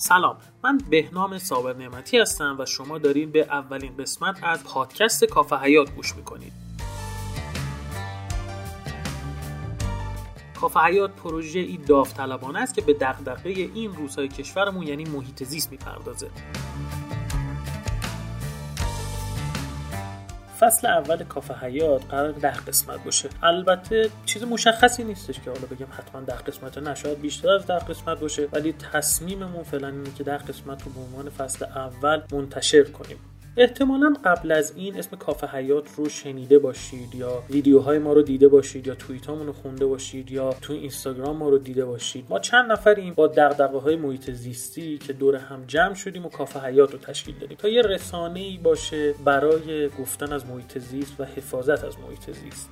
سلام من بهنام صابر نعمتی هستم و شما دارین به اولین قسمت از پادکست کافه حیات گوش می‌کنید. کافه حیات پروژه ای داوطلبانه است که به دغدغه این روزهای کشورمون یعنی محیط زیست می‌پردازه. فصل اول کافه حیات قرار ده قسمت باشه. البته چیز مشخصی نیستش که حالا بگم حتما ده قسمت نه شاید بیشتر از ده قسمت باشه. ولی تصمیممون فعلا اینه که ده قسمت رو به عنوان فصل اول منتشر کنیم. احتمالا قبل از این اسم کافه حیات رو شنیده باشید یا ویدیوهای ما رو دیده باشید یا توییت رو خونده باشید یا تو اینستاگرام ما رو دیده باشید. ما چند نفریم با دغدغه های محیط زیستی که دور هم جمع شدیم و کافه حیات رو تشکیل دادیم. تا یه رسانه ای باشه برای گفتن از محیط زیست و حفاظت از محیط زیست.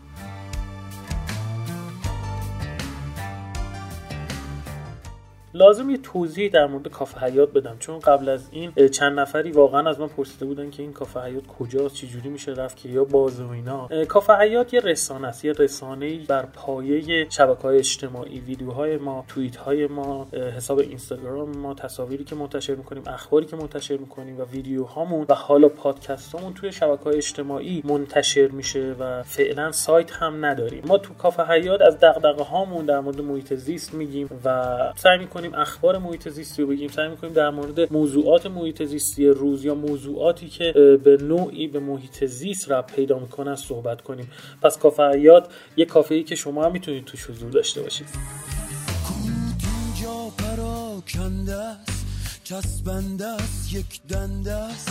لازم یه توضیحی در مورد کافه حیات بدم چون قبل از این چند نفری واقعا از من پرسیده بودن که این کافه حیات کجاست چجوری میشه رفت که یا باز و اینا. کافه حیات یه رسانه است یه رسانه بر پایه شبکه های اجتماعی. ویدیوهای ما توییت های ما حساب اینستاگرام ما تصاویری که منتشر می‌کنیم اخباری که منتشر می‌کنیم و ویدیوهامون و حالا پادکستامون توی شبکه های اجتماعی منتشر میشه و فعلا سایت هم نداریم. ما تو کافه حیات از دغدغه هامون در مورد محیط زیست میگیم و سعی می‌کنیم اخبار محیط زیستی رو بگیم سعی می‌کنیم در مورد موضوعات محیط زیستی روز یا موضوعاتی که به نوعی به محیط زیست را پیدا می‌کنن صحبت کنیم. پس کافه حیات یه کافه که شما هم می‌تونید توش حضور داشته باشید. چسبنده است یک دنده است.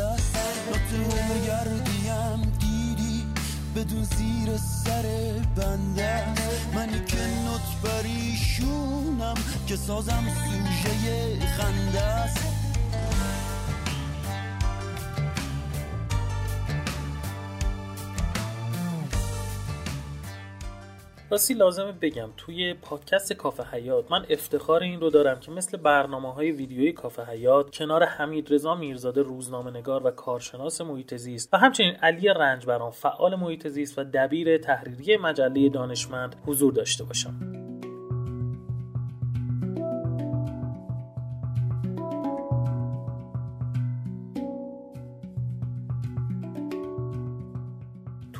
است. گردیم بدون زیر سر بنده. منی که نوت بریشونم که سازم سوژه خنده. راستی لازمه بگم توی پادکست کافه حیات من افتخار این رو دارم که مثل برنامه های ویدیویی کافه حیات کنار حمید رضا میرزاده روزنامه نگار و کارشناس محیط زیست و همچنین علی رنجبران فعال محیط زیست و دبیر تحریری مجله دانشمند حضور داشته باشم.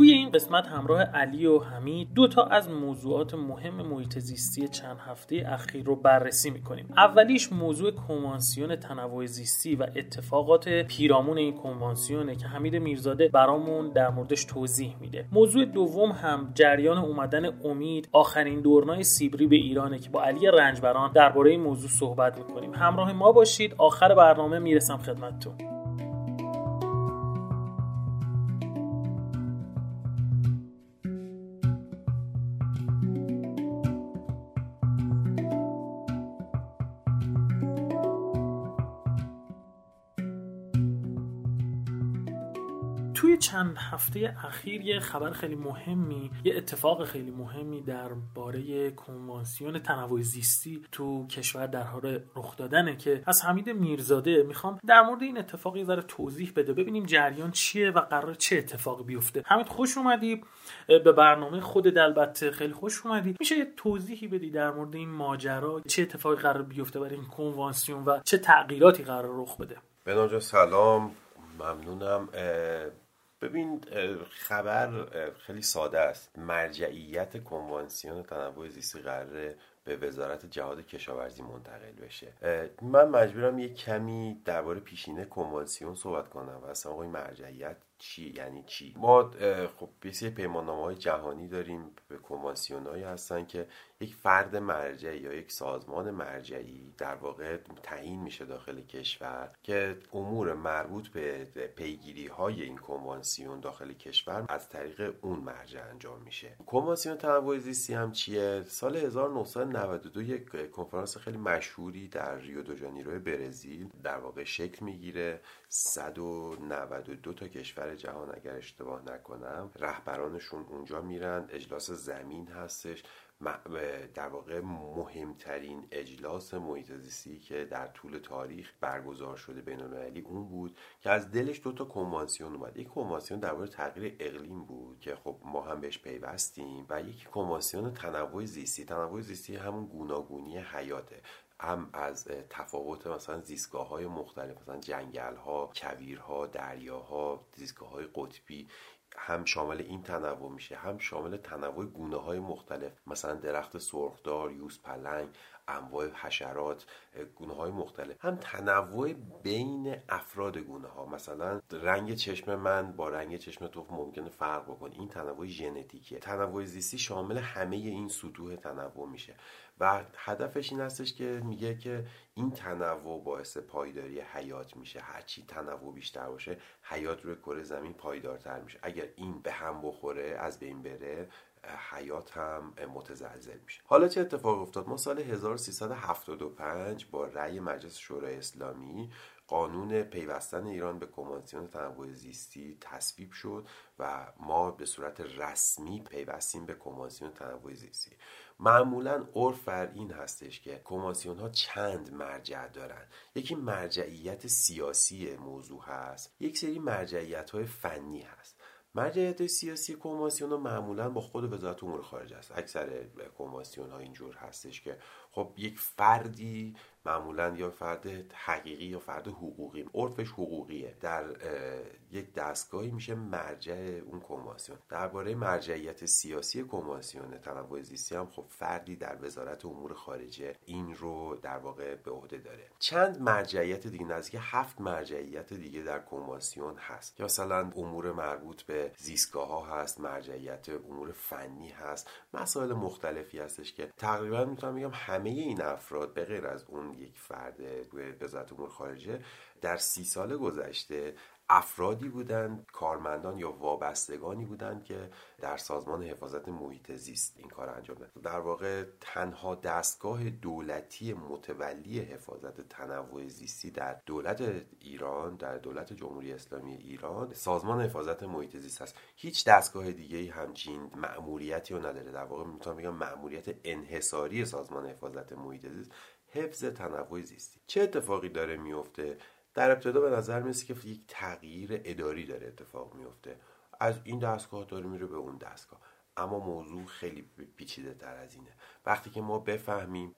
توی این قسمت همراه علی و حمید دو تا از موضوعات مهم محیط زیستی چند هفته اخیر رو بررسی می‌کنیم. اولیش موضوع کنوانسیون تنوع زیستی و اتفاقات پیرامون این کنوانسیونه که حمید میرزاده برامون در موردش توضیح میده. موضوع دوم هم جریان اومدن امید آخرین دورنای سیبری به ایرانه که با علی رنجبران درباره این موضوع صحبت می‌کنیم. همراه ما باشید. آخر برنامه می‌رسم خدمتتون. توی چند هفته اخیر یه خبر خیلی مهمی یه اتفاق خیلی مهمی درباره کنوانسیون تنوع زیستی تو کشور در حال رخ دادنه که از حمید میرزاده می‌خوام در مورد این اتفاق یه ذره توضیح بده. ببینیم جریان چیه و قرار چه اتفاقی بیفته. حمید خوش اومدی؟ به برنامه خود البته خیلی خوش اومدی. میشه یه توضیحی بدی در مورد این ماجرا؟ چه اتفاقی قرار بیفته برای این کنوانسیون و چه تغییراتی قرار رخ بده؟ به سلام. ممنونم. ببین خبر خیلی ساده است. مرجعیت کنوانسیون تنوع زیستی قراره به وزارت جهاد کشاورزی منتقل بشه. من مجبورم یه کمی درباره پیشینه کنوانسیون صحبت کنم. و اصلا این مرجعیت چی؟ یعنی چی؟ ما خب بسیار پیماننامه های جهانی داریم به کنوانسیون هایی هستن که یک فرد مرجعی یا یک سازمان مرجعی در واقع تعیین میشه داخل کشور که امور مربوط به پیگیری های این کنوانسیون داخل کشور از طریق اون مرجع انجام میشه. کنوانسیون تنوع زیستی هم چیه؟ سال 1992 یک کنفرانس خیلی مشهوری در ریو دو جانیرو برزیل در واقع شکل می‌گیره. 192 تا کشور جهان اگر اشتباه نکنم رهبرانشون اونجا میرن. اجلاس زمین هستش. در واقع مهمترین اجلاس محیط زیستی که در طول تاریخ برگزار شده بین المللی اون بود که از دلش دو تا کنوانسیون اومد. یک کنوانسیون درباره تغییر اقلیم بود که خب ما هم بهش پیوستیم و یک کنوانسیون تنوع زیستی. تنوع زیستی همون گوناگونی حیاته. هم از تفاوت مثلا زیستگاه های مختلف مثلا جنگل ها کویر ها دریاها زیستگاه های قطبی هم شامل این تنوع میشه هم شامل تنوع گونه های مختلف. مثلا درخت سرخدار یوز پلنگ انواع حشرات گونه های مختلف. هم تنوع بین افراد گونه ها مثلا رنگ چشم من با رنگ چشم تو ممکنه فرق بکنه. این تنوع ژنتیکه تنوع زیستی شامل همه این سطوح تنوع میشه. و هدفش این هستش که میگه که این تنوع باعث پایداری حیات میشه. هرچی تنوع بیشتر باشه حیات روی کره زمین پایدارتر میشه. اگر این به هم بخوره از بین بره حیات هم متزلزل میشه. حالا چه اتفاق افتاد؟ ما سال 1375 با رأی مجلس شورای اسلامی قانون پیوستن ایران به کنوانسیون تنوع زیستی تصویب شد و ما به صورت رسمی پیوستیم به کنوانسیون تنوع زیستی. معمولا عرف بر این هستش که کنوانسیون ها چند مرجع دارن. یکی مرجعیت سیاسی موضوع هست یک سری مرجعیت های فنی هست. مرجعیت سیاسی کنوانسیون ها معمولا با خود وزارت امور خارجه است. اکثر کنوانسیون ها اینجور هستش که خب یک فردی معمولا یا فرد حقیقی یا فرد حقوقی عرفش حقوقیه. در یک دستگاهی میشه مرجع اون کنوانسیون درباره مرجعیت سیاسی کنوانسیون تنوع زیستی هم خب فردی در وزارت امور خارجه این رو در واقع به عهده داره. چند مرجعیت دیگه نزدیک هفت مرجعیت دیگه در کنوانسیون هست. یا مثلا امور مربوط به زیستگاه ها هست مرجعیت امور فنی هست. مسائل مختلفی هستش که تقریبا می‌تونم بگم همه این افراد به غیر از اون یک فرد وزارت امور خارجه در سی سال گذشته افرادی بودند کارمندان یا وابستگانی بودند که در سازمان حفاظت محیط زیست این کار انجام دادن در واقع تنها دستگاه دولتی متولی حفاظت تنوع زیستی در دولت ایران در دولت جمهوری اسلامی ایران سازمان حفاظت محیط زیست هست هیچ دستگاه دیگه همچین مأموریتی رو نداره. در واقع می‌تونم بگم مأموریت انحصاری سازمان حفاظت محیط زیست حفظ تنوع زیستی. چه اتفاقی داره میفته در ابتدا به نظر می‌رسه که یک تغییر اداری داره اتفاق میفته از این دستگاه داره میره به اون دستگاه. اما موضوع خیلی پیچیده تر از اینه. وقتی که ما بفهمیم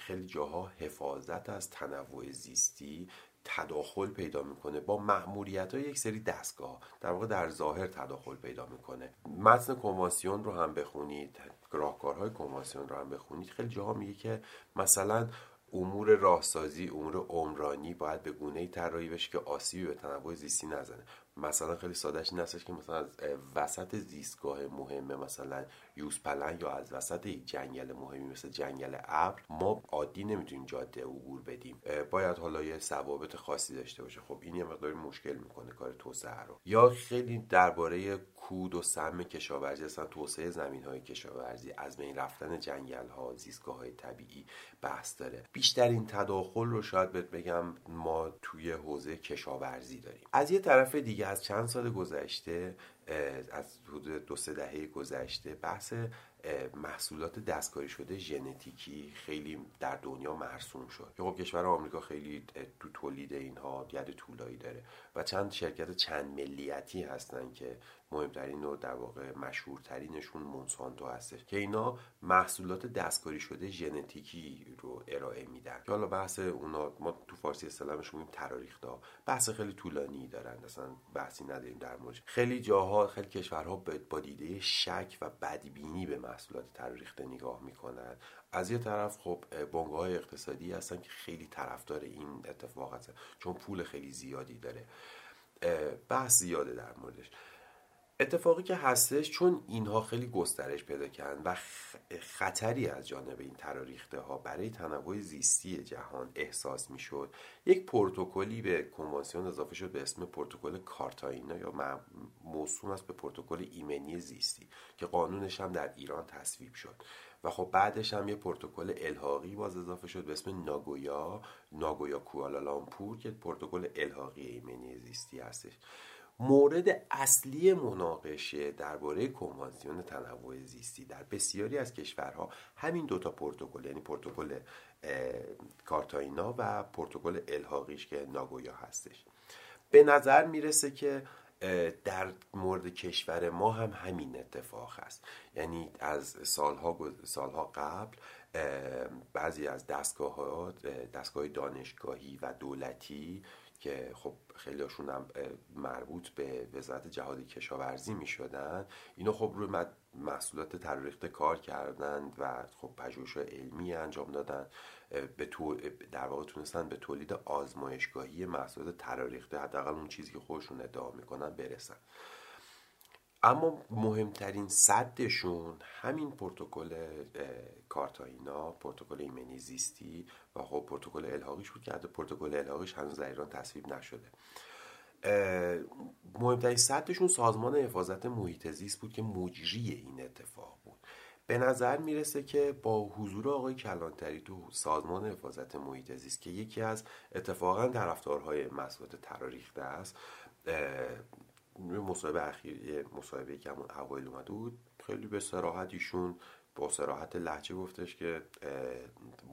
خیلی جاها حفاظت از تنوع زیستی تداخل پیدا می‌کنه با محمولیت های یک سری دستگاه. در واقع در ظاهر تداخل پیدا می‌کنه. متن کنوانسیون رو هم بخونید راهکارهای کنوانسیون رو هم بخونید. خیلی جاها میگه که مثلا امور راهسازی امور عمرانی باید به گونه ای طراحی بشه که آسیبی به تنوع زیستی نزنه. مثلا خیلی سادهش این هستش که مثلا از وسط زیستگاه مهمه مثلا یوز پلنگ یا از وسط یک جنگل مهمی مثل جنگل ابر ما عادی نمی‌تونیم جاده عبور بدیم. باید حالا یه ثوابت خاصی داشته باشه. خب این یه مقداری مشکل می‌کنه کار توسعه رو. یا خیلی درباره کود و سم کشاورزی اصلا توسعه زمین های کشاورزی از بین رفتن جنگل ها زیستگاه های طبیعی بحث داره. بیشترین تداخل رو شاید بهت بگم ما توی حوزه کشاورزی داریم. از یه طرف دیگه از چند سال گذشته از حدود دو سه دهه گذشته بحث محصولات دستکاری شده ژنتیکی خیلی در دنیا مرسوم شد. که خب کشور آمریکا خیلی تو تولید اینها ید طولایی داره. و چند شرکت چند ملیتی هستن که مهمترین و در واقع مشهورترینشون مونسانتو هستش که اینا محصولات دستکاری شده ژنتیکی رو ارائه میدن. که حالا بحث اونا ما تو فارسی اسلامش میگیم تراریختا بحث خیلی طولانی دارن اصلا بحثی نداریم در مورد خیلی جاها خیلی کشورها با دیده شک و بدبینی به محصولات تراریخته نگاه می‌کنن. از یه طرف خب بنگاه های اقتصادی هستن که خیلی طرفدار این اتفاق هستن چون پول خیلی زیادی داره. بحث زیاده در موردش. اتفاقی که هستش چون اینها خیلی گسترش پیدا کردن و خطری از جانب این تراریخته ها برای تنوع زیستی جهان احساس می‌شد. یک پروتکلی به کنوانسیون اضافه شد به اسم پروتکل کارتاینا یا موسوم است به پروتکل ایمنی زیستی که قانونش هم در ایران تصویب شد. و خب بعدش هم یه پروتکل الحاقی باز اضافه شد به اسم ناگویا ناگویا کوالالامپور که پروتکل الحاقی ایمنی زیستی هستش. مورد اصلی مناقشه درباره کنوانسیون تنوع زیستی در بسیاری از کشورها همین دوتا پروتکل یعنی پروتکل کارتاینا و پروتکل الحاقیش که ناگویا هستش. به نظر می‌رسه که در مورد کشور ما هم همین اتفاق هست. یعنی از سالها, سالها قبل بعضی از دستگاه دستگاه دانشگاهی و دولتی که خب خیلی هاشون هم مربوط به وزارت جهاد کشاورزی می شدن اینا خب روی محصولات تروریخته کار کردند و خب پژوهش علمی انجام دادن. به در واقع تونستن به تولید آزمایشگاهی محصولات تروریخته حداقل اون چیزی که خودشون ادعا می‌کنن برسن. اما مهمترین صدشون همین پروتکل کارتاینا پروتکل ایمنی زیستی و خب پروتکل الحاقیش بود که حتی پروتکل الحاقیش هنوز در ایران تصویب نشده. مهمترین صدشون سازمان حفاظت محیط زیست بود که مجری این اتفاق بود. به نظر می‌رسه که با حضور آقای کلانتری تو سازمان حفاظت محیط زیست که یکی از اتفاقا طرفدارهای مسئولات تراریخته است مصاحبه اخیر مصاحبه که همون اوایل اومده بود. خیلی به سراحت ایشون با سراحت لحجه گفتش که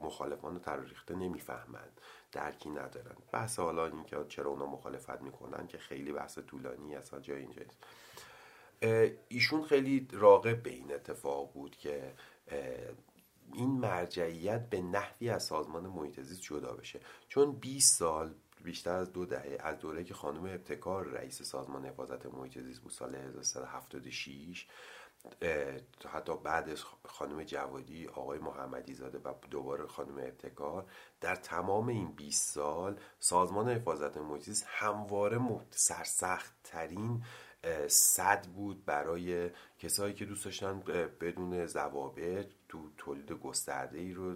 مخالفان تراریخته نمی‌فهمند درکی ندارن. بحث حالا این که چرا اونا مخالفت می‌کنن که خیلی بحث طولانی اصلا جای اینجاست ایشون خیلی راقب به این اتفاق بود که این مرجعیت به نحوی از سازمان محیط زیست جدا بشه. چون 20 سال بیشتر از دو دهه از دوره که خانم ابتکار رئیس سازمان حفاظت محیط زیست بود سال 1376 حتی بعد از خانم جوادی آقای محمدی زاده و دوباره خانم ابتکار در تمام این 20 سال سازمان حفاظت محیط همواره سرسخت ترین صد بود برای کسایی که دوست داشتن بدون ضوابط تو تولید گسترده ای رو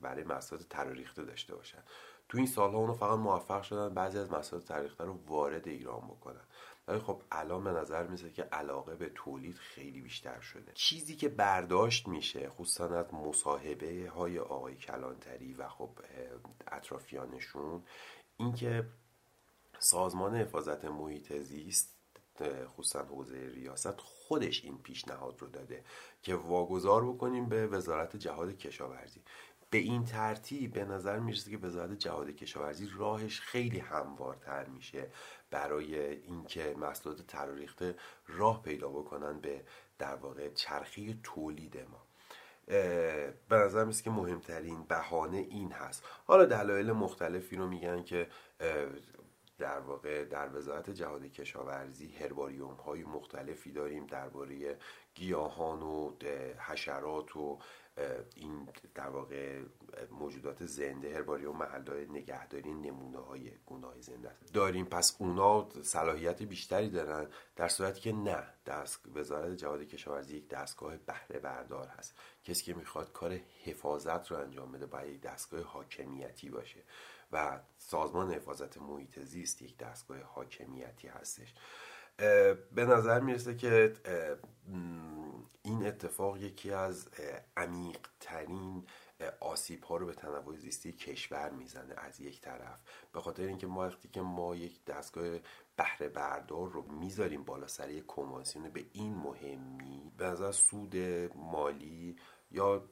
برای مسائل تروریخته داشته باشن. تو این سالها اونو فقط موفق شدن بعضی از مسائل تروریخته رو وارد ایران بکنن. ولی خب الان به نظر میسه که علاقه به تولید خیلی بیشتر شده. چیزی که برداشت میشه خصوصا از مصاحبه های آقای کلانتری و خب اطرافیانشون اینکه سازمان حفاظت محیط زیست خصوصا حوزه ریاست خودش این پیشنهاد رو داده که واگذار بکنیم به وزارت جهاد کشاورزی. به این ترتیب به نظر می‌رسه که وزارت جهاد کشاورزی راهش خیلی هموارتر میشه برای اینکه محصولات تراریخته راه پیدا بکنن به در واقع چرخی تولید ما. به نظر می‌رسه که مهمترین بهانه این هست. حالا دلایل مختلفی رو میگن که در واقع در وزارت جهاد کشاورزی هرباریوم های مختلفی داریم درباره گیاهان و حشرات و این در واقع موجودات زنده هرباریوم محلهای نگهداری نمونه های گونه زنده داریم پس اونا صلاحیت بیشتری دارن در صورتی که نه دست وزارت جهاد کشاورزی یک دستگاه بهره بردار هست. کسی که می‌خواد کار حفاظت رو انجام بده باید یک دستگاه حاکمیتی باشه. و سازمان حفاظت محیط زیست یک دستگاه حاکمیتی هستش. به نظر می‌رسه که این اتفاق یکی از عمیقترین آسیب ها رو به تنوع زیستی کشور می‌زنه از یک طرف. به خاطر اینکه ما وقتی که ما یک دستگاه بهره بردار رو می‌ذاریم بالا سر یک کنوانسیون به این مهمی به نظر سود مالی یا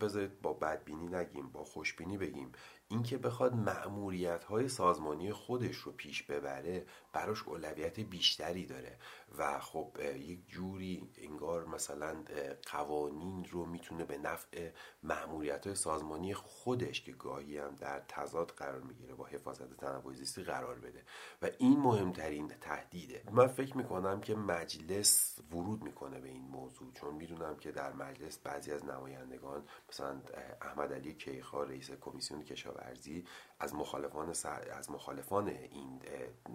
بذارید با بدبینی نگیم با خوشبینی بگیم اینکه بخواد معموریت های سازمانی خودش رو پیش ببره براش اولویت بیشتری داره. و خب یک جوری انگار مثلا قوانین رو می‌تونه به نفع معمولیت های سازمانی خودش که گاهی هم در تضاد قرار می‌گیره با حفاظت تنوع زیستی قرار بده. و این مهمترین تهدیده. من فکر می‌کنم که مجلس ورود می‌کنه به این موضوع چون می‌دونم که در مجلس بعضی از نمایندگان مثلا احمد علی کیخا رئیس کمیسیون کشاورزی از مخالفان از مخالفان این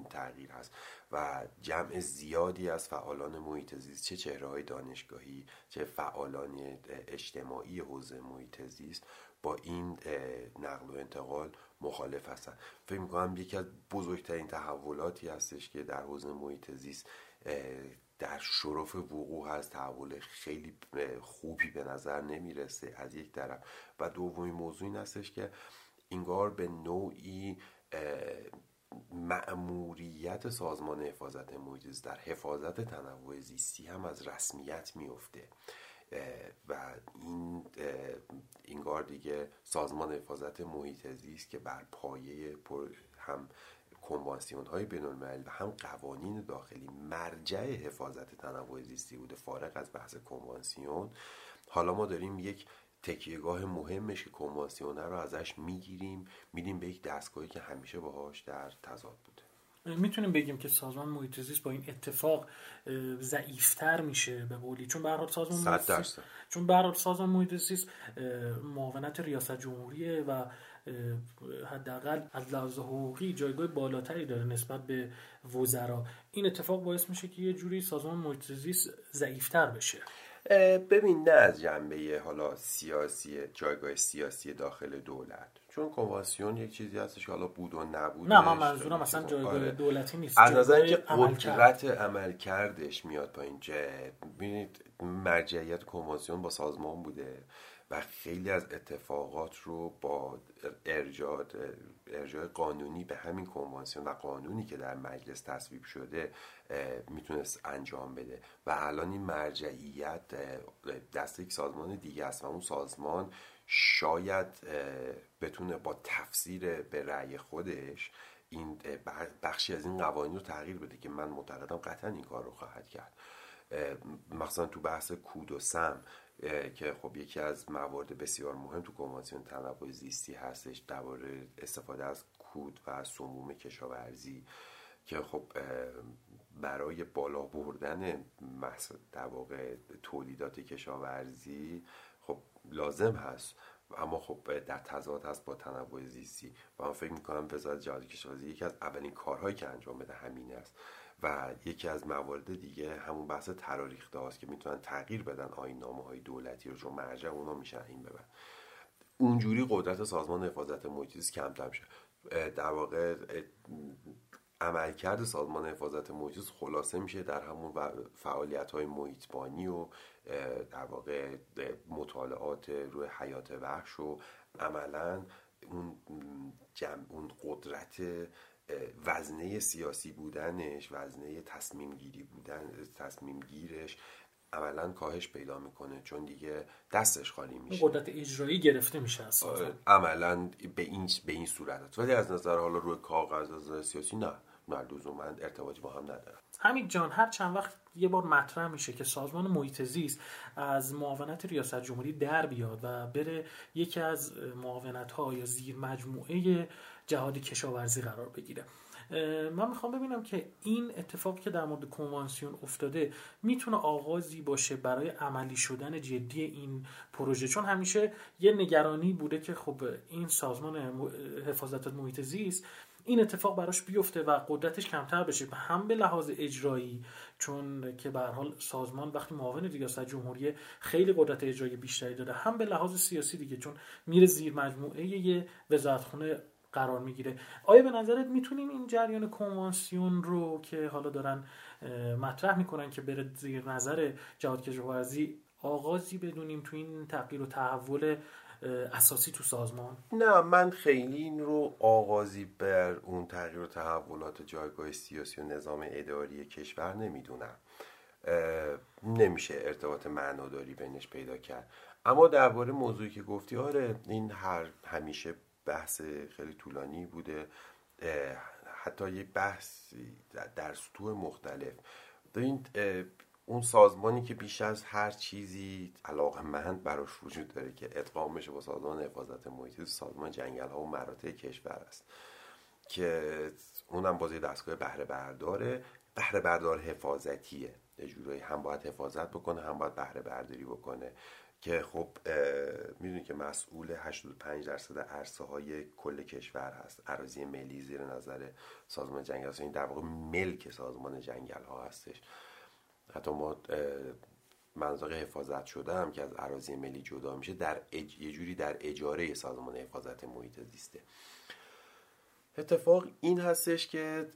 تغییر هست و جمع زیادی از فعالان محیط زیست چه چهره های دانشگاهی چه فعالان اجتماعی حوزه محیط زیست با این نقل و انتقال مخالف هستن. فکر می‌کنم یکی از بزرگترین تحولاتی هستش که در حوزه محیط زیست در شرف وقوع هست. تحول خیلی خوبی به نظر نمی‌رسه از یک طرف. و دومین موضوع این هستش که انگار به نوعی مأموریت سازمان حفاظت محیط در حفاظت تنوع زیستی هم از رسمیت میفته و این اینگار دیگه سازمان حفاظت محیط زیست که بر پایه هم کنوانسیون های بین و هم قوانین داخلی مرجع حفاظت تنوع زیستی بوده فارغ از بحث کنوانسیون حالا ما داریم یک تکیهگاه مهمش که کنوانسیون رو ازش می‌گیریم میدیم به یک دستگاهی که همیشه باهاش در تضاد بوده. می‌تونیم بگیم که سازمان محیط زیست با این اتفاق ضعیفتر میشه به قولی؟ چون به سازمان محیط چون به سازمان محیط زیست معاونت ریاست جمهوریه و حداقل از لحاظ حقوقی جایگاه بالاتری داره نسبت به وزرا. این اتفاق باعث میشه که یه جوری سازمان محیط زیست ضعیفتر بشه. ببین نه از جنبه حالا سیاسی جایگاه سیاسی داخل دولت. چون کنوانسیون یک چیزی هستش که حالا بود و نبود نه من منظورم مثلا جایگاه آره. دولتی نیست از نظر اینکه قدرت عمل کردش میاد پایین ببینید مرجعیت کنوانسیون با سازمان بوده. خیلی از اتفاقات رو با ارجاع قانونی به همین کنوانسیون و قانونی که در مجلس تصویب شده می‌تونست انجام بده. و الان این مرجعیت دست یک سازمان دیگه است و اون سازمان شاید بتونه با تفسیر به رأی خودش این بخشی از این قوانین رو تغییر بده که من معتقدم قطعا این کار رو خواهد کرد. مثلا تو بحث کود و سم که خب یکی از موارد بسیار مهم تو کنوانسیون تنوع زیستی هستش درباره استفاده از کود و سموم کشاورزی که خب برای بالا بردن در واقع تولیدات کشاورزی خب لازم هست. اما خب در تضاد هست با تنوع زیستی. و من فکر می‌کنم وزارت جهاد کشاورزی یکی از اولین کارهایی که انجام بده همین است. و یکی از موارد دیگه همون بحث تراریخته هاست که می‌تونن تغییر بدن آین نامه های دولتی رو چون مرجع اونا میشن این ببن اونجوری قدرت سازمان حفاظت محیط کمتر میشه. در واقع عملکرد سازمان حفاظت محیط خلاصه میشه در همون فعالیت های محیطبانی و در واقع مطالعات روی حیات وحش و عملا اون, جمع اون قدرت وزنه سیاسی بودنش وزنه تصمیم گیری بودن تصمیم گیرش عملا کاهش پیدا می‌کنه چون دیگه دستش خالی میشه. قدرت اجرایی گرفته میشه عملا به این به این صورت. ولی از نظر حالا روی کاغذ از سیاسی نه نه من ارتباطی با هم ندارم. همین جان هر چند وقت یه بار مطرح میشه که سازمان محیط زیست از معاونت ریاست جمهوری در بیاد و بره یکی از معاونت ها یا زیر مجموعه جهاد کشاورزی قرار بگیره. من می‌خوام ببینم که این اتفاقی که در مورد کنوانسیون افتاده می‌تونه آغازی باشه برای عملی شدن جدی این پروژه؟ چون همیشه یه نگرانی بوده که خب این سازمان حفاظت محیط زیست این اتفاق براش بیفته و قدرتش کمتر بشه. هم به لحاظ اجرایی چون که به حال سازمان وقتی معاون ریاست جمهوری خیلی قدرت اجرایی بیشتری داره. هم به لحاظ سیاسی دیگه چون میره زیر مجموعه یه وزارتخونه قرار می‌گیره. آیا به نظرت می‌تونیم این جریان کنوانسیون رو که حالا دارن مطرح می‌کنن که بره زیر نظر جهاد کشاورزی آغازی بدونیم تو این تغییر و تحول اساسی تو سازمان؟ نه من خیلی این رو آغازی بر اون تغییر و تحولات جایگاه سیاسی و نظام اداری کشور نمی‌دونم. نمیشه ارتباط معناداری بینش پیدا کرد. اما درباره موضوعی که گفتی آره این هر همیشه بحث خیلی طولانی بوده. حتی یه بحث در سطوح مختلف. این اون سازمانی که بیش از هر چیزی علاقه مند براش وجود داره که ادغام بشه با سازمان حفاظت محیطی سازمان جنگل ها و مراتع کشور است. که اونم بازی دستگاه بهره برداره. بهره بردار حفاظتیه. جورایی هم باید حفاظت بکنه هم باید بهره برداری بکنه. که خب می‌دونی که مسئول 85 درصد عرصه های کل کشور هست. عراضی ملی زیر نظر سازمان جنگل این در واقع ملک سازمان جنگل ها هستش. حتی ما مناطق حفاظت شده هم که از عراضی ملی جدا میشه در یه جوری در اجاره سازمان حفاظت محیط زیسته. اتفاق این هستش که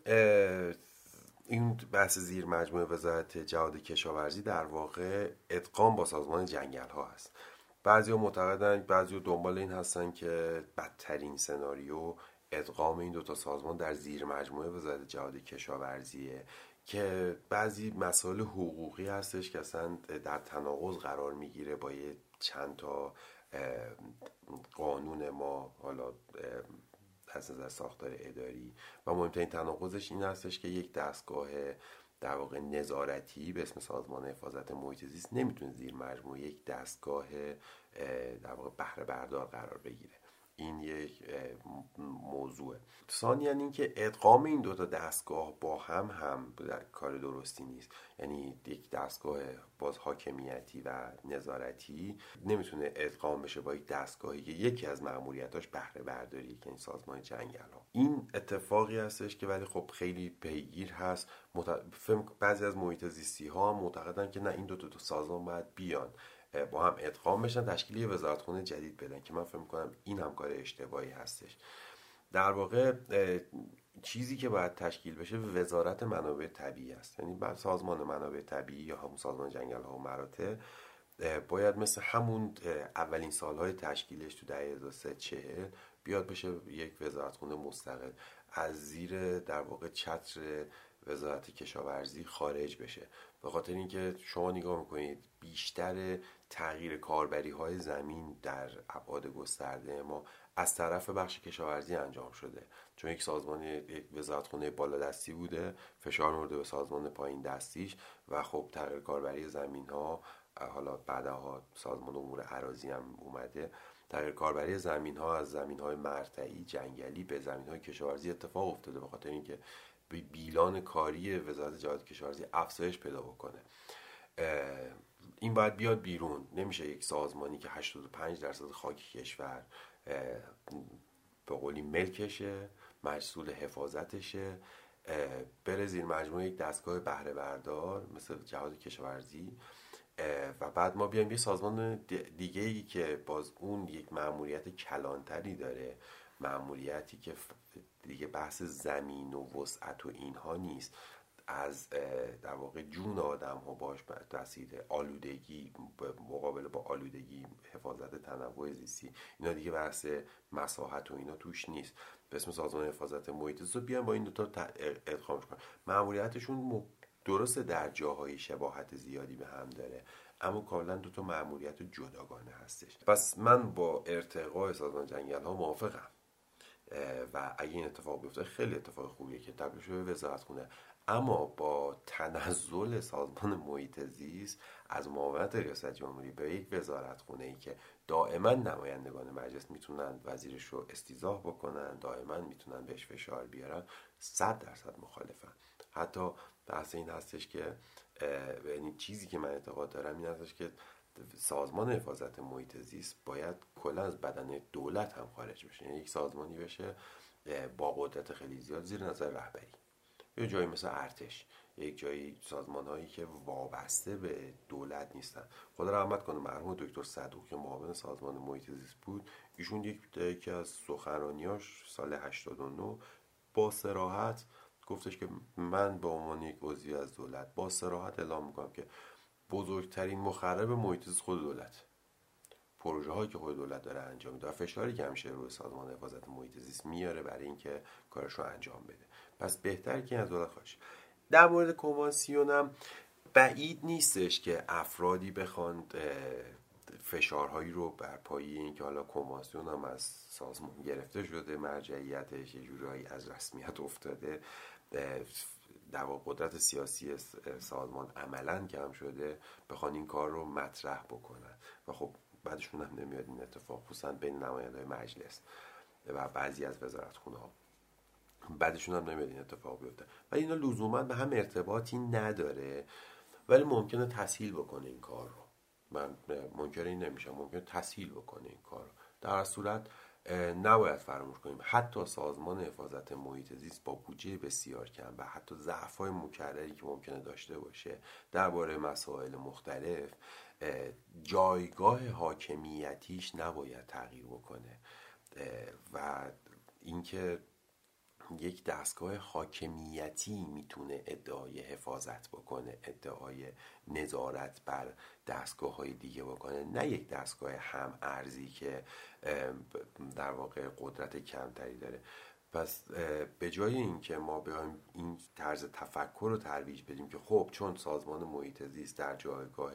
این بحث زیر مجموعه وزارت جهاد کشاورزی در واقع ادغام با سازمان جنگل ها هست بعضی معتقدن بعضی دنبال این هستن که بدترین سناریو ادغام این دوتا سازمان در زیر مجموعه وزارت جهاد کشاورزیه که بعضی مسائل حقوقی هستش که اصلا در تناقض قرار می‌گیره با یه چند تا قانون ما حالا از نظر ساختار اداری و مهمترین تناقضش این هستش که یک دستگاه در واقع نظارتی به اسم سازمان حفاظت محیط زیست نمی‌تونه زیر مجموعه یک دستگاه در واقع بهره بردار قرار بگیره. این یک موضوعه ثانیا اینکه ادغام این دوتا دستگاه با هم هم در کار درستی نیست. یعنی یک دستگاه باز حاکمیتی و نظارتی نمی‌تونه ادغام بشه با یک دستگاهی که یکی از معمولیتاش بهره برداری که این سازمان جنگل ها این اتفاقی هستش که ولی خب خیلی پیگیر هست. بعضی از محیط زیستی ها معتقدن که نه این دو تا سازمان باید بیان. با هم ادغام بشن تشکیل یه وزارتخونه جدید بدن که من فکر می‌کنم این هم کار اشتباهی هستش. در واقع چیزی که باید تشکیل بشه وزارت منابع طبیعی است. یعنی سازمان منابع طبیعی یا همون سازمان جنگل ها و مراتع باید مثل همون اولین سالهای تشکیلش تو دهه 1340 بیاد بشه یک وزارتخونه مستقل. از زیر در واقع چتر وزارت کشاورزی خارج بشه. به خاطر اینکه شما نگاه می‌کنید بیشتر تغییر کاربری های زمین در ابعاد گسترده ما از طرف بخش کشاورزی انجام شده. چون یک سازمان یک وزارتخونه بالا دستی بوده فشار مورده به سازمان پایین دستیش و خب تغییر کاربری زمین ها حالا بعدها سازمان امور عراضی هم اومده. تغییر کاربری زمین ها از زمین های مرتعی جنگلی به زمین های کشاورزی اتفاق افتاده. به خاطر اینکه بیلان کاری وزارت جهاد کشاورزی افزایش پیدا بکنه. این باید بیاد بیرون. نمیشه یک سازمانی که 85 درصد خاک کشور به قولی ملکشه محصول حفاظتشه بره زیر مجموعه یک دستگاه بهره بردار مثل جهاد کشاورزی و بعد ما بیایم یه سازمان دیگه ای که باز اون یک معمولیت کلانتری داره معمولیتی که دیگه بحث زمین و وسعت و اینها نیست. از در واقع جون آدم ها باش تاثیر آلودگی مقابل با آلودگی حفاظت تنوع زیستی اینا دیگه بحث مساحت و اینا توش نیست. به اسم سازمان حفاظت محیط زیست بیان با این دوتا ادغامش کنن معمولیتشون درسته در جاهای شباهت زیادی به هم داره اما کاملا دو تا جداگانه هستش. پس من با ارتقاء سازمان جنگل ها موافقم. و اگه این اتفاق بیفته خیلی اتفاق خوبیه که تبدیل شده وزارت خونه. اما با تنزل سازمان محیط زیست از معاونت ریاست جمهوری به یک وزارت خونه ای که دائما نمایندگان مجلس می‌تونن وزیرش رو استیزاه بکنن دائما می‌تونن بهش فشار بیارن صد درصد مخالفن. حتی بحث این هستش که یعنی چیزی که من اعتقاد دارم این هستش که سازمان حفاظت محیط زیست باید کلا از بدن دولت هم خارج بشه. یعنی یک سازمانی بشه با قدرت خیلی زیاد زیر نظر رهبری. یه جایی مثل ارتش یک جایی سازمان هایی که وابسته به دولت نیستن. خدا رحمت کنه مرحوم دکتر صدوق که معاون سازمان محیط زیست بود ایشون یک یکی از سخنرانیاش سال 89 با سراحت گفتش که من به عنوان یک عضوی از دولت با سراحت اعلام می‌کنم که بزرگترین مخرب محیط خود دولت. پروژه هایی که خود دولت داره انجام میده فشاری که همیشه روی سازمان حفاظت محیط زیست میاره برای اینکه کارش رو انجام بده. پس بهتر که از دولت خواهش. در مورد کنوانسیون هم بعید نیستش که افرادی بخوان فشارهایی رو بر پایه اینکه حالا کنوانسیون هم از سازمان گرفته شده مرجعیتش یه جورایی از رسمیت افتاده در قدرت سیاسی سازمان عملا کم شده بخوان این کار رو مطرح بکنن. و خب بعدشون هم نمیاد این اتفاق خصوصا بین نماینده مجلس و بعضی از وزارت ها بعدشون هم نمیاد این اتفاق بیفته. و اینا لزوما به هم ارتباطی نداره ولی ممکنه تسهیل بکنه این کار رو. من منکر این نمیشم. ممکنه تسهیل بکنه این کار رو. در صورت نباید فراموش کنیم. حتی سازمان حفاظت محیط زیست با بودجه بسیار کم و حتی ضعف های مکرری که ممکنه داشته باشه درباره مسائل مختلف جایگاه حاکمیتیش نباید تغییر بکنه. و اینکه یک دستگاه حاکمیتی می‌تونه ادعای حفاظت بکنه ادعای نظارت بر دستگاه های دیگه بکنه. نه یک دستگاه هم ارزی که در واقع قدرت کمتری داره. پس به جای اینکه ما بیایم این طرز تفکر رو ترویج بدیم که خب چون سازمان محیط زیست در جایگاه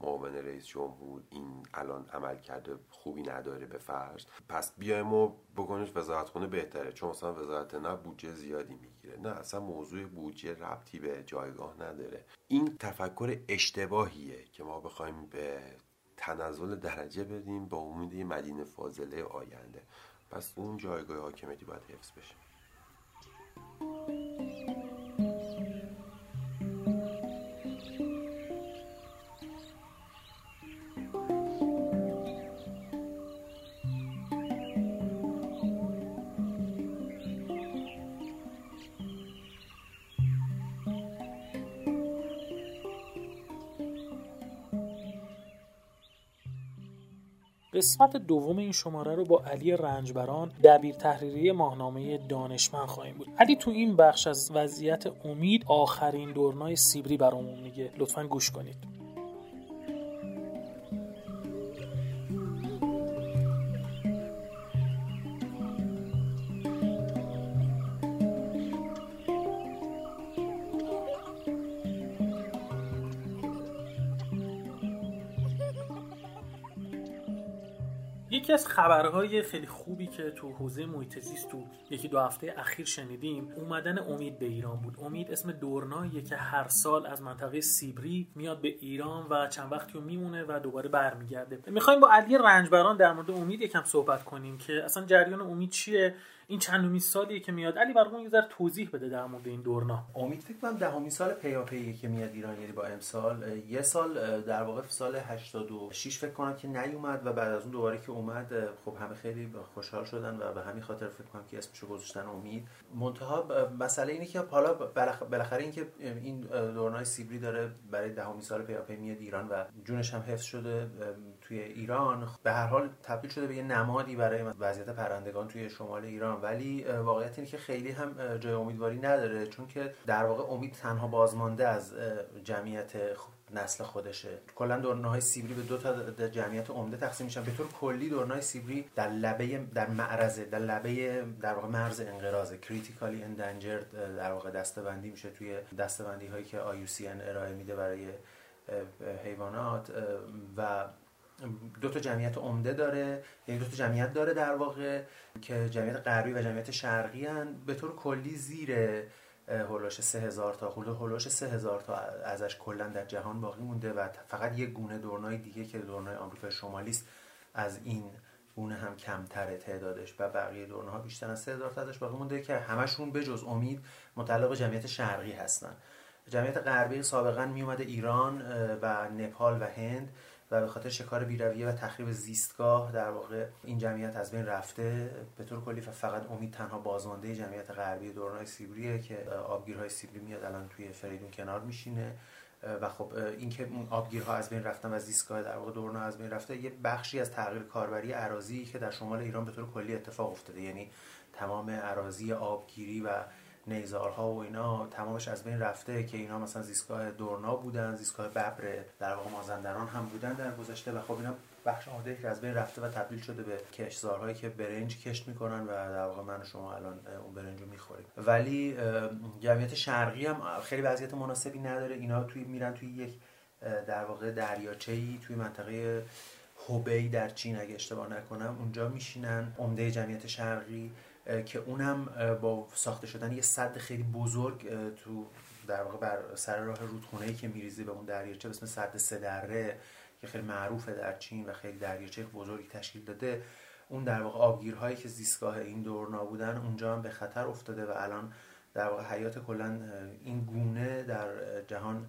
معاون رئیس جمهور این الان عمل کرده خوبی نداره به فرض پس بیایم و بکنیش وزارت خونه بهتره. چون مثلا وزارت نه بودجه زیادی می‌گیره. نه اصلا موضوع بودجه ربطی به جایگاه نداره. این تفکر اشتباهیه که ما بخوایم به تنزل درجه بدیم با امید مدینه فاضله آینده. پس اون جایگاه حاکمیتی باید حفظ بشه. قسمت دوم این شماره رو با علی رنجبران دبیر تحریری ماهنامه دانشمند خواهیم بود. علی تو این بخش از وضعیت امید آخرین دورنای سیبری برامون میگه. لطفا گوش کنید. از خبرهای خیلی خوبی که تو حوزه محیط زیست تو یکی دو هفته اخیر شنیدیم اومدن امید به ایران بود. امید اسم دورناییه که هر سال از منطقه سیبری میاد به ایران و چند وقتی میمونه و دوباره برمیگرده. می‌خوایم با علی رنجبران در مورد امید یکم صحبت کنیم که اصلا جریان امید چیه؟ این چندمین سالیه که میاد. علی برامون یه ذره توضیح بده در مورد این دورنا. امید فکر کنم دهمین سال پیاپی که میاد ایران یعنی با امسال. یه سال در واقع سال 86 فکر کنم که نیومد و بعد از اون دوباره که اومد خب همه خیلی خوشحال شدن و به همین خاطر فکر کنم که اسمشو گذاشتن امید. منتها مسئله اینه که حالا بالاخره اینکه این دورنای سیبری داره برای دهمین سال پیاپی میاد ایران و جونش هم حفظ شده توی ایران. به هر حال تبدیل شده به یه نمادی برای وضعیت پرندگان توی شمال ایران. ولی واقعیت اینه که خیلی هم جای امیدواری نداره. چون که در واقع امید تنها بازمانده از جمعیت نسل خودشه. کلا دورناهای سیبری به دو تا جمعیت عمده تقسیم میشن. به طور کلی دورنای سیبری در لبه در معرض در لبه در واقع مرز انقراض کریتیکالی اندنجرد در واقع دستبندی میشه توی دستبندی هایی که IUCN ارائه میده برای حیوانات. و دو تا جمعیت عمده داره. یعنی دو تا جمعیت داره در واقع که جمعیت غربی و جمعیت شرقی هن. به طور کلی زیر هولوش سه هزار تا حدود هولوش سه هزار تا ازش کلا در جهان باقی مونده و فقط یک گونه دورنای دیگه که دورنای آمریکای شمالی است از این گونه هم کمتره تعدادش و بقیه ها بیشتر از 3000 تا ازش باقی مونده که همشون به جز امید متعلق جمعیت شرقی هستن. جمعیت غربی سابقا می اومده ایران و نپال و هند. و به خاطر شکار بیرویه و تخریب زیستگاه در واقع این جمعیت از بین رفته. به طور کلی فقط امید تنها بازمانده جمعیت غربی دورنای سیبریه که آبگیرهای سیبری میاد الان توی فریدون کنار میشینه. و خب اینکه اون آبگیرها از بین رفتن و زیستگاه در واقع دورنا از بین رفته یه بخشی از تغییر کاربری عراضی که در شمال ایران به طور کلی اتفاق افتاده. یعنی تمام عراضی آبگیری و نیزارها و اینا تمامش از بین رفته که اینا مثلا زیستگاه دورنا بودن زیستگاه ببر در واقع مازندران هم بودن در گذشته و خب اینا بخش عاده که از بین رفته و تبدیل شده به کشتزارهایی که برنج کشت می‌کنن و در واقع من و شما الان اون برنج رو می‌خوریم. ولی جمعیت شرقی هم خیلی وضعیت مناسبی نداره. اینا توی میرن توی یک در واقع دریاچه ای توی منطقه هوبی در چین اگه اشتباه نکنم اونجا میشینن. عمده جمعیت شرقی که اونم با ساخته شدن یه صد خیلی بزرگ تو در واقع بر سر راه رودخونه که میریزه به اون دریاچه به اسم صد سدره که خیلی معروفه در چین و خیلی دریاچه بزرگی تشکیل داده. اون در واقع آبگیرهایی که زیستگاه این دورنا بودن اونجا هم به خطر افتاده و الان در واقع حیات کلا این گونه در جهان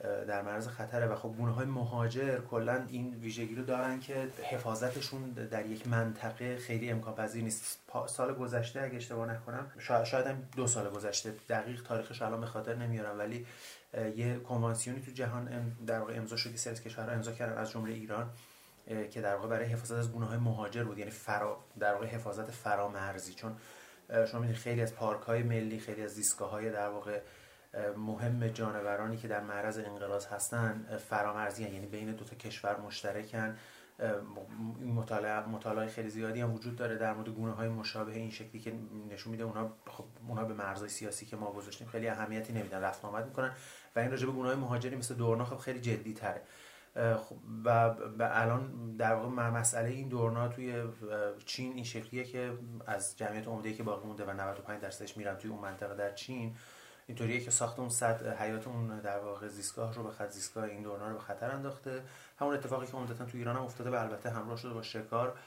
در معرض خطره و خب گونه های مهاجر کلا این ویژگی رو دارن که حفاظتشون در یک منطقه خیلی امکان پذیر نیست سال گذشته اگه اشتباه نکنم شاید هم دو سال گذشته. دقیق تاریخش الان به خاطر نمیارم ولی یه کنوانسیونی تو جهان در واقع امضا شد سری کشورها امضا کردن از جمله ایران که در واقع برای حفاظت از گونه های مهاجر بود یعنی فرا در واقع حفاظت فرامرزی. چون شما می‌دونید خیلی از پارک های ملی خیلی از زیستگاه های در واقع مهم جانورانی که در معرض انقراض هستن فرامرزی هن. یعنی بین دو تا کشور مشترکن مطالعه مطالعه خیلی زیادی هم وجود داره در مورد گونه های مشابه این شکلی که نشون میده اونا خب اونا به مرزهای سیاسی که ما گذاشتیم خیلی اهمیتی نمیدن رفت آمد می‌کنن. و این راجع به گونه های مهاجری مثل دورنا خب خیلی جدی تره خب و الان در واقع مسئله این دورنا توی چین این شکلیه که از جمعیت عمده که باقی مونده و 95 درصدش میرن توی اون منطقه در چین اینطوریه که ساخت اون صد حیات اون در واقع زیستگاه رو به خط زیستگاه این دورنا رو به خطر انداخته. همون اتفاقی که عمدتا تو ایران هم افتاده و البته همراه شده با شکار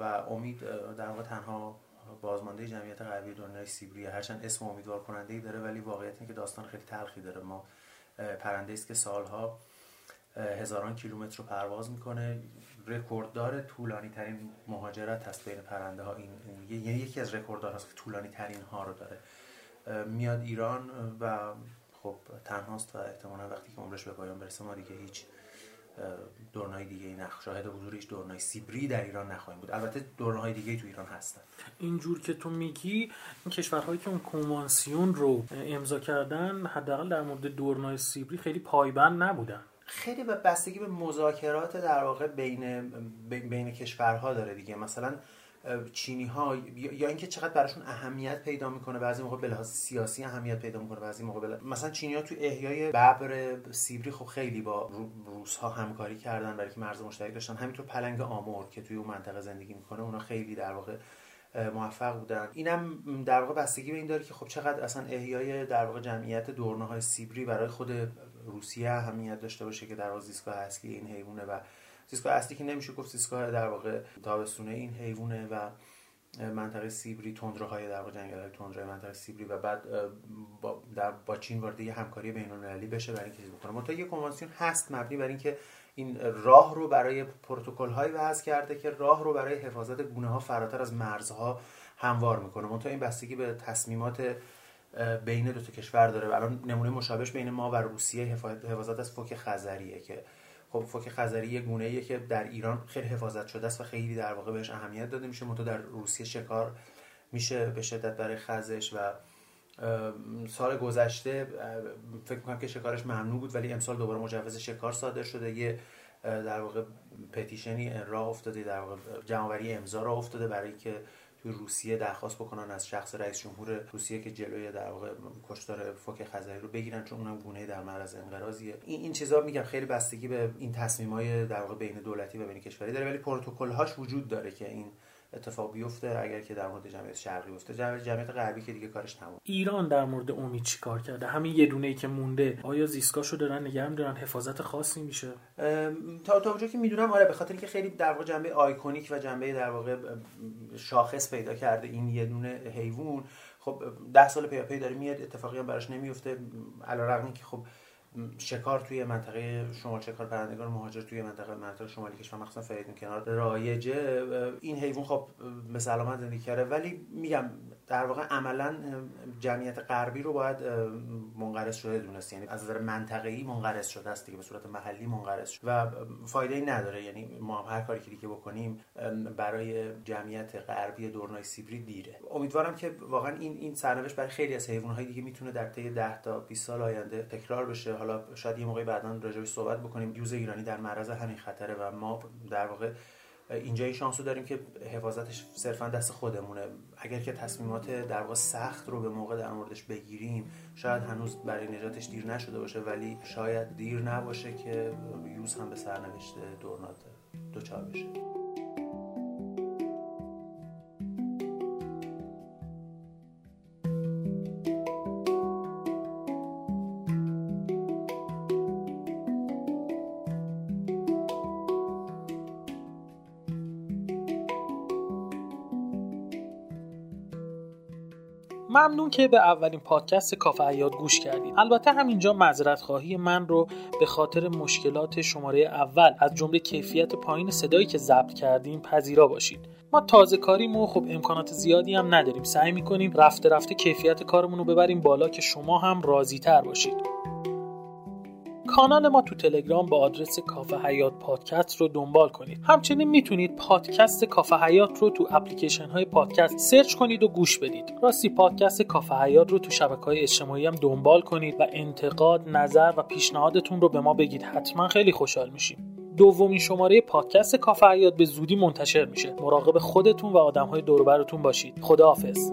و امید در واقع تنها بازمانده جمعیت غربی دنیای سیبری هرچند اسم امیدوار کننده ای داره ولی واقعیت اینه که داستان خیلی تلخی داره. ما پرنده است که سالها هزاران کیلومتر رو پرواز می‌کنه. رکورددار طولانی ترین مهاجرت هست بین پرنده ها این یعنی یکی از رکورددار هست که طولانی ترین ها رو داره. میاد ایران و خب تنهاست و احتمالا وقتی که عمرش به پایان برسه ما دیگه هیچ دورنای دیگه ای نخ شاهد حضور هیچ دورنای سیبری در ایران نخواهیم بود. البته دورنای دیگه تو ایران هستن. اینجور که تو میگی این کشورهایی که اون کنوانسیون رو امضا کردن حداقل در مورد دورنای سیبری خیلی پایبند نبودن. خیلی به بستگی به مذاکرات در واقع بین بین کشورها داره دیگه. مثلا چینی ها یا اینکه چقدر براشون اهمیت پیدا می‌کنه بعضی موقع به لحاظ سیاسی اهمیت پیدا می‌کنه بعضی موقع بله. مثلا چینی ها تو احیای ببر سیبری خب خیلی با روس ها همکاری کردن برای که مرز مشترک داشتن همینطور پلنگ آمور که توی اون منطقه زندگی می‌کنه اونا خیلی در واقع موفق بودن اینم در واقع بستگی به این داره که خب چقدر اصلا احیای در واقع جمعیت دورنه های سیبری برای خود روسیه اهمیت داشته باشه که در واقع زیستگاه اصلی این حیوانه و زیستگاه اصلی که نمیشه گفت زیستگاه در واقع تابستونه این حیوانه و منطقه سیبری تندروهای در واقع جنگل تندروهای منطقه سیبری و بعد با, در با چین وارد یه همکاری بین المللی بشه برای اینکه بکنه. منتها یه کنوانسیون هست مبنی بر اینکه این راه رو برای پروتکل های وضع کرده که راه رو برای حفاظت گونه ها فراتر از مرزها هموار می‌کنه. منتها این بستگی به تصمیمات بین دو تا کشور داره. الان نمونه مشابهش بین ما و روسیه حفاظت از فوک خزریه که خب فوک خزری یه گونه ایه که در ایران خیلی حفاظت شده است و خیلی در واقع بهش اهمیت داده میشه. منتها در روسیه شکار میشه به شدت برای خزش و سال گذشته فکر می‌کنم که شکارش ممنوع بود ولی امسال دوباره مجوز شکار صادر شده. یه در واقع پتیشنی راه افتاده در واقع جمعوری امضا راه افتاده برای که توی روسیه درخواست بکنن از شخص رئیس جمهور روسیه که جلوی در واقع کشتار فوک خزری رو بگیرن چون اونم گونه در معرض انقراضیه. این این چیزا میگم خیلی بستگی به این تصمیمای در واقع بین دولتی و بین کشوری داره ولی پروتکل هاش وجود داره که این اتفاق بیفته اگر که در مورد جمعیت شرقی بیفته. جمعیت غربی که دیگه کارش تموم ایران در مورد امید چیکار کرده؟ همین یه دونه ای که مونده. آیا زیستگاهشو دارن نگه دارن حفاظت خاصی میشه؟ تا تا اونجا که می‌دونم آره به خاطر اینکه خیلی در واقع جنبه آیکونیک و جنبه در واقع شاخص پیدا کرده این یه دونه حیوان. خب ده سال پیاپی داره میاد اتفاقی هم براش نمیفته. علیرغم که خب شکار توی منطقه شمال شکار پرندگان مهاجر توی منطقه منطقه شمالی کشور مخصوصا فریدون کنار رایجه این حیوان خب به سلامت زندگی کرده. ولی میگم در واقع عملا جمعیت غربی رو باید منقرض شده دونست. یعنی از نظر منطقه‌ای منقرض شده است دیگه به صورت محلی منقرض شده. و فایده ای نداره. یعنی ما هر کاری که دیگه بکنیم برای جمعیت غربی دورنای سیبری دیره. امیدوارم که واقعا این این سرنوشت برای خیلی از حیوانات دیگه می‌تونه در طی 10 تا 20 سال آینده تکرار بشه. حالا شاید یه موقعی بعدا راجعش صحبت بکنیم. یوز ایرانی در معرض همین خطره و ما در واقع اینجا این شانس رو داریم که حفاظتش صرفا دست خودمونه. اگر که تصمیمات در واقع سخت رو به موقع در موردش بگیریم شاید هنوز برای نجاتش دیر نشده باشه ولی شاید دیر نباشه که یوز هم به سرنوشت دورنات دوچار بشه. ممنون که به اولین پادکست کافه عیاد گوش کردید. البته همینجا معذرت خواهی من رو به خاطر مشکلات شماره اول از جمله کیفیت پایین صدایی که ضبط کردیم پذیرا باشید. ما تازه کاریم و خب امکانات زیادی هم نداریم. سعی می‌کنیم رفته رفته کیفیت کارمون رو ببریم بالا که شما هم راضی تر باشید. کانال ما تو تلگرام با آدرس کافه حیات پادکست رو دنبال کنید. همچنین می‌تونید پادکست کافه حیات رو تو اپلیکیشن های پادکست سرچ کنید و گوش بدید. راستی پادکست کافه حیات رو تو شبکه های اجتماعی هم دنبال کنید و انتقاد نظر و پیشنهادتون رو به ما بگید. حتما خیلی خوشحال میشیم. دومین شماره پادکست کافه حیات به زودی منتشر میشه. مراقب خودتون و آدمهای دور براتون باشید. خداحافظ.